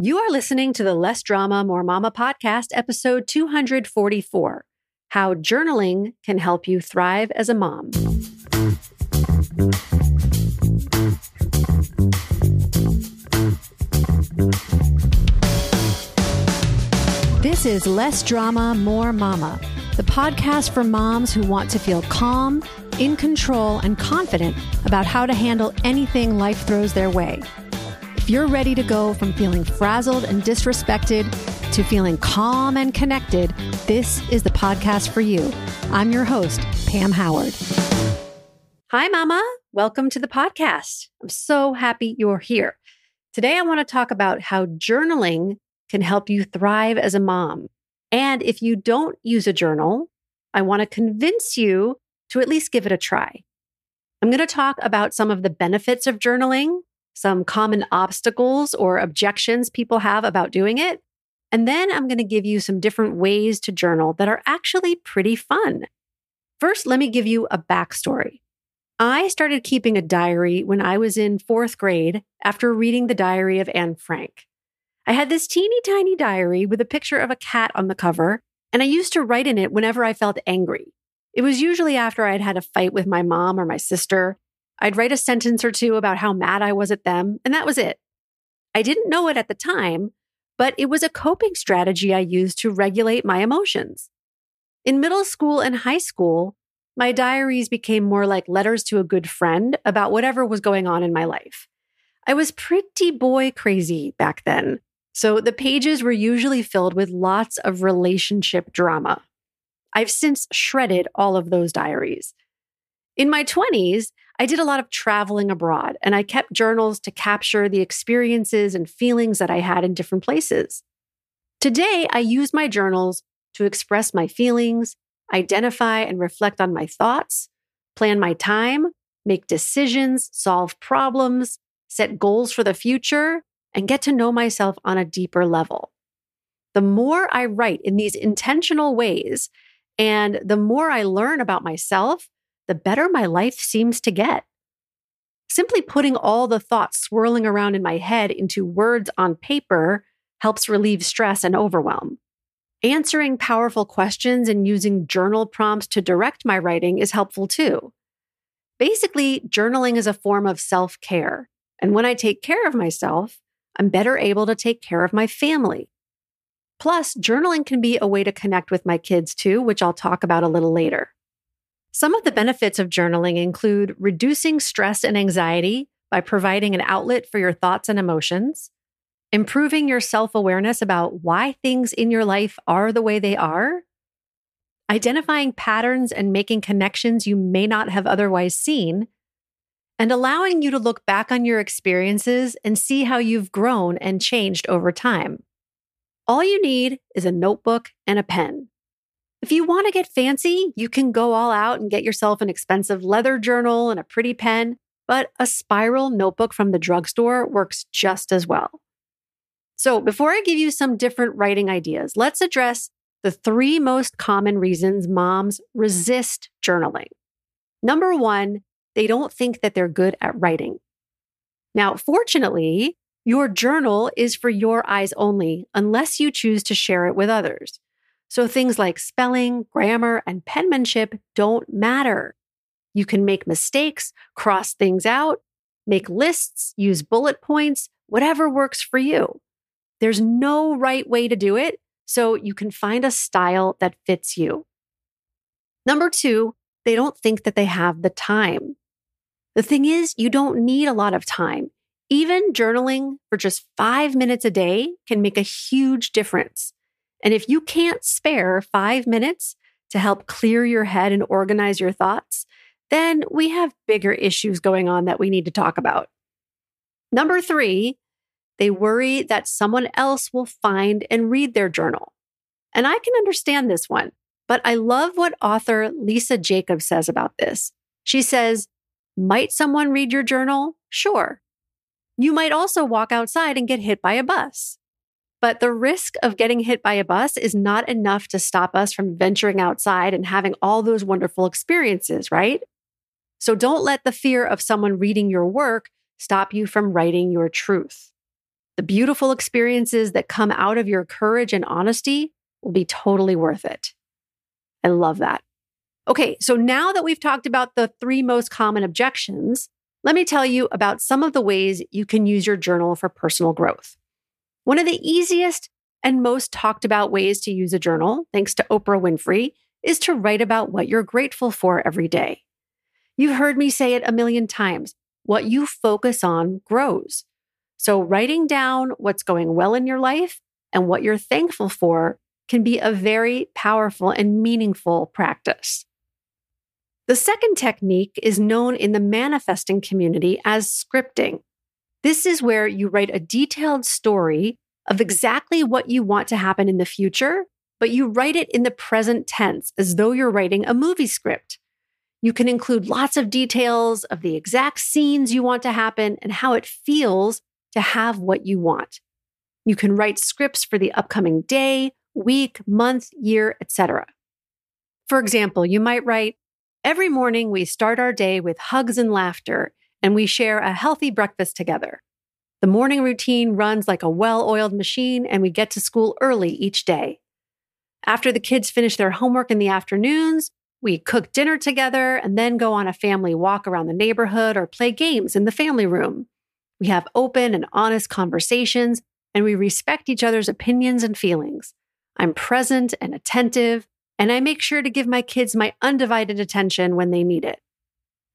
You are listening to the Less Drama, More Mama podcast, episode 244 How Journaling Can Help You Thrive as a Mom. This is Less Drama, More Mama, the podcast for moms who want to feel calm, in control, and confident about how to handle anything life throws their way. If you're ready to go from feeling frazzled and disrespected to feeling calm and connected, this is the podcast for you. I'm your host, Pam Howard. Hi, Mama. Welcome to the podcast. I'm so happy you're here. Today, I want to talk about how journaling can help you thrive as a mom. And if you don't use a journal, I want to convince you to at least give it a try. I'm going to talk about some of the benefits of journaling some common obstacles or objections people have about doing it. And then I'm going to give you some different ways to journal that are actually pretty fun. First, let me give you a backstory. I started keeping a diary when I was in fourth grade after reading the diary of Anne Frank. I had this teeny tiny diary with a picture of a cat on the cover, and I used to write in it whenever I felt angry. It was usually after I had had a fight with my mom or my sister, I'd write a sentence or two about how mad I was at them, and that was it. I didn't know it at the time, but it was a coping strategy I used to regulate my emotions. In middle school and high school, my diaries became more like letters to a good friend about whatever was going on in my life. I was pretty boy crazy back then, so the pages were usually filled with lots of relationship drama. I've since shredded all of those diaries. In my 20s, I did a lot of traveling abroad and I kept journals to capture the experiences and feelings that I had in different places. Today, I use my journals to express my feelings, identify and reflect on my thoughts, plan my time, make decisions, solve problems, set goals for the future, and get to know myself on a deeper level. The more I write in these intentional ways, and the more I learn about myself, the better my life seems to get. Simply putting all the thoughts swirling around in my head into words on paper helps relieve stress and overwhelm. Answering powerful questions and using journal prompts to direct my writing is helpful too. Basically, journaling is a form of self care. And when I take care of myself, I'm better able to take care of my family. Plus, journaling can be a way to connect with my kids too, which I'll talk about a little later. Some of the benefits of journaling include reducing stress and anxiety by providing an outlet for your thoughts and emotions, improving your self awareness about why things in your life are the way they are, identifying patterns and making connections you may not have otherwise seen, and allowing you to look back on your experiences and see how you've grown and changed over time. All you need is a notebook and a pen. If you want to get fancy, you can go all out and get yourself an expensive leather journal and a pretty pen, but a spiral notebook from the drugstore works just as well. So, before I give you some different writing ideas, let's address the three most common reasons moms resist journaling. Number one, they don't think that they're good at writing. Now, fortunately, your journal is for your eyes only unless you choose to share it with others. So things like spelling, grammar, and penmanship don't matter. You can make mistakes, cross things out, make lists, use bullet points, whatever works for you. There's no right way to do it, so you can find a style that fits you. Number two, they don't think that they have the time. The thing is, you don't need a lot of time. Even journaling for just five minutes a day can make a huge difference. And if you can't spare five minutes to help clear your head and organize your thoughts, then we have bigger issues going on that we need to talk about. Number three, they worry that someone else will find and read their journal. And I can understand this one, but I love what author Lisa Jacobs says about this. She says, Might someone read your journal? Sure. You might also walk outside and get hit by a bus. But the risk of getting hit by a bus is not enough to stop us from venturing outside and having all those wonderful experiences, right? So don't let the fear of someone reading your work stop you from writing your truth. the beautiful experiences that come out of your courage and honesty will be totally worth it. I love that. Okay, so now that we've talked about the three most common objections, let me tell you about some of the ways you can use your journal for personal growth. One of the easiest and most talked about ways to use a journal, thanks to Oprah Winfrey, is to write about what you're grateful for every day. You've heard me say it a million times what you focus on grows. So, writing down what's going well in your life and what you're thankful for can be a very powerful and meaningful practice. The second technique is known in the manifesting community as scripting. This is where you write a detailed story of exactly what you want to happen in the future, but you write it in the present tense as though you're writing a movie script. You can include lots of details of the exact scenes you want to happen and how it feels to have what you want. You can write scripts for the upcoming day, week, month, year, etc. For example, you might write, Every morning we start our day with hugs and laughter, and we share a healthy breakfast together. The morning routine runs like a well oiled machine, and we get to school early each day. After the kids finish their homework in the afternoons, we cook dinner together and then go on a family walk around the neighborhood or play games in the family room. We have open and honest conversations, and we respect each other's opinions and feelings. I'm present and attentive, and I make sure to give my kids my undivided attention when they need it.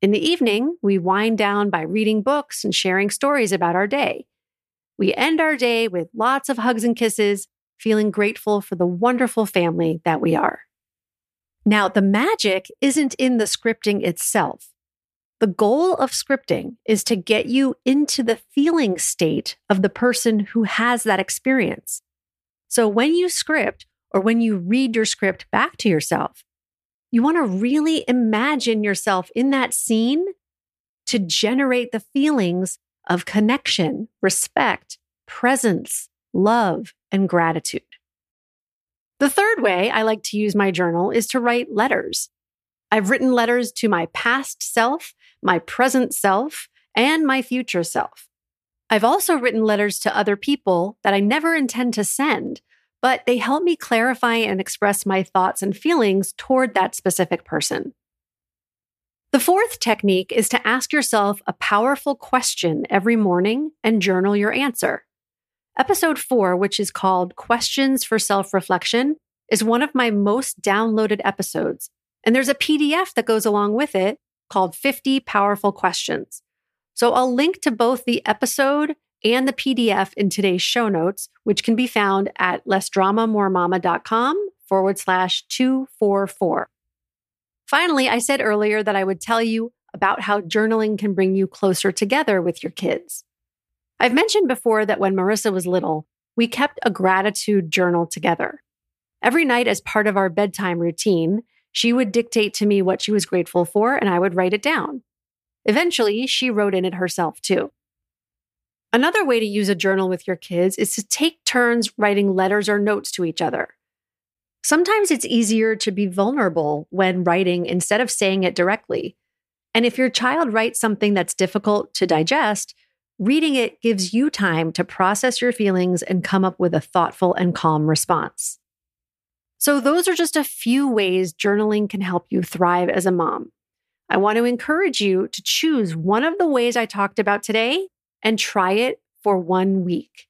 In the evening, we wind down by reading books and sharing stories about our day. We end our day with lots of hugs and kisses, feeling grateful for the wonderful family that we are. Now, the magic isn't in the scripting itself. The goal of scripting is to get you into the feeling state of the person who has that experience. So when you script, or when you read your script back to yourself, you want to really imagine yourself in that scene to generate the feelings of connection, respect, presence, love, and gratitude. The third way I like to use my journal is to write letters. I've written letters to my past self, my present self, and my future self. I've also written letters to other people that I never intend to send, but they help me clarify and express my thoughts and feelings toward that specific person. The fourth technique is to ask yourself a powerful question every morning and journal your answer. Episode four, which is called Questions for Self Reflection, is one of my most downloaded episodes. And there's a PDF that goes along with it called 50 Powerful Questions. So I'll link to both the episode and the PDF in today's show notes, which can be found at lessdramamoremama.com forward slash 244. Finally, I said earlier that I would tell you about how journaling can bring you closer together with your kids. I've mentioned before that when Marissa was little, we kept a gratitude journal together. Every night, as part of our bedtime routine, she would dictate to me what she was grateful for, and I would write it down. Eventually, she wrote in it herself too. Another way to use a journal with your kids is to take turns writing letters or notes to each other. Sometimes it's easier to be vulnerable when writing instead of saying it directly. And if your child writes something that's difficult to digest, reading it gives you time to process your feelings and come up with a thoughtful and calm response. So, those are just a few ways journaling can help you thrive as a mom. I want to encourage you to choose one of the ways I talked about today and try it for one week.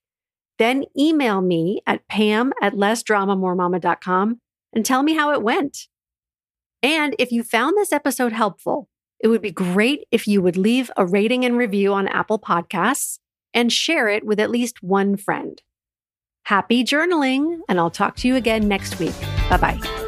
Then email me at pam at lessdramamoremama.com and tell me how it went. And if you found this episode helpful, it would be great if you would leave a rating and review on Apple Podcasts and share it with at least one friend. Happy journaling, and I'll talk to you again next week. Bye bye.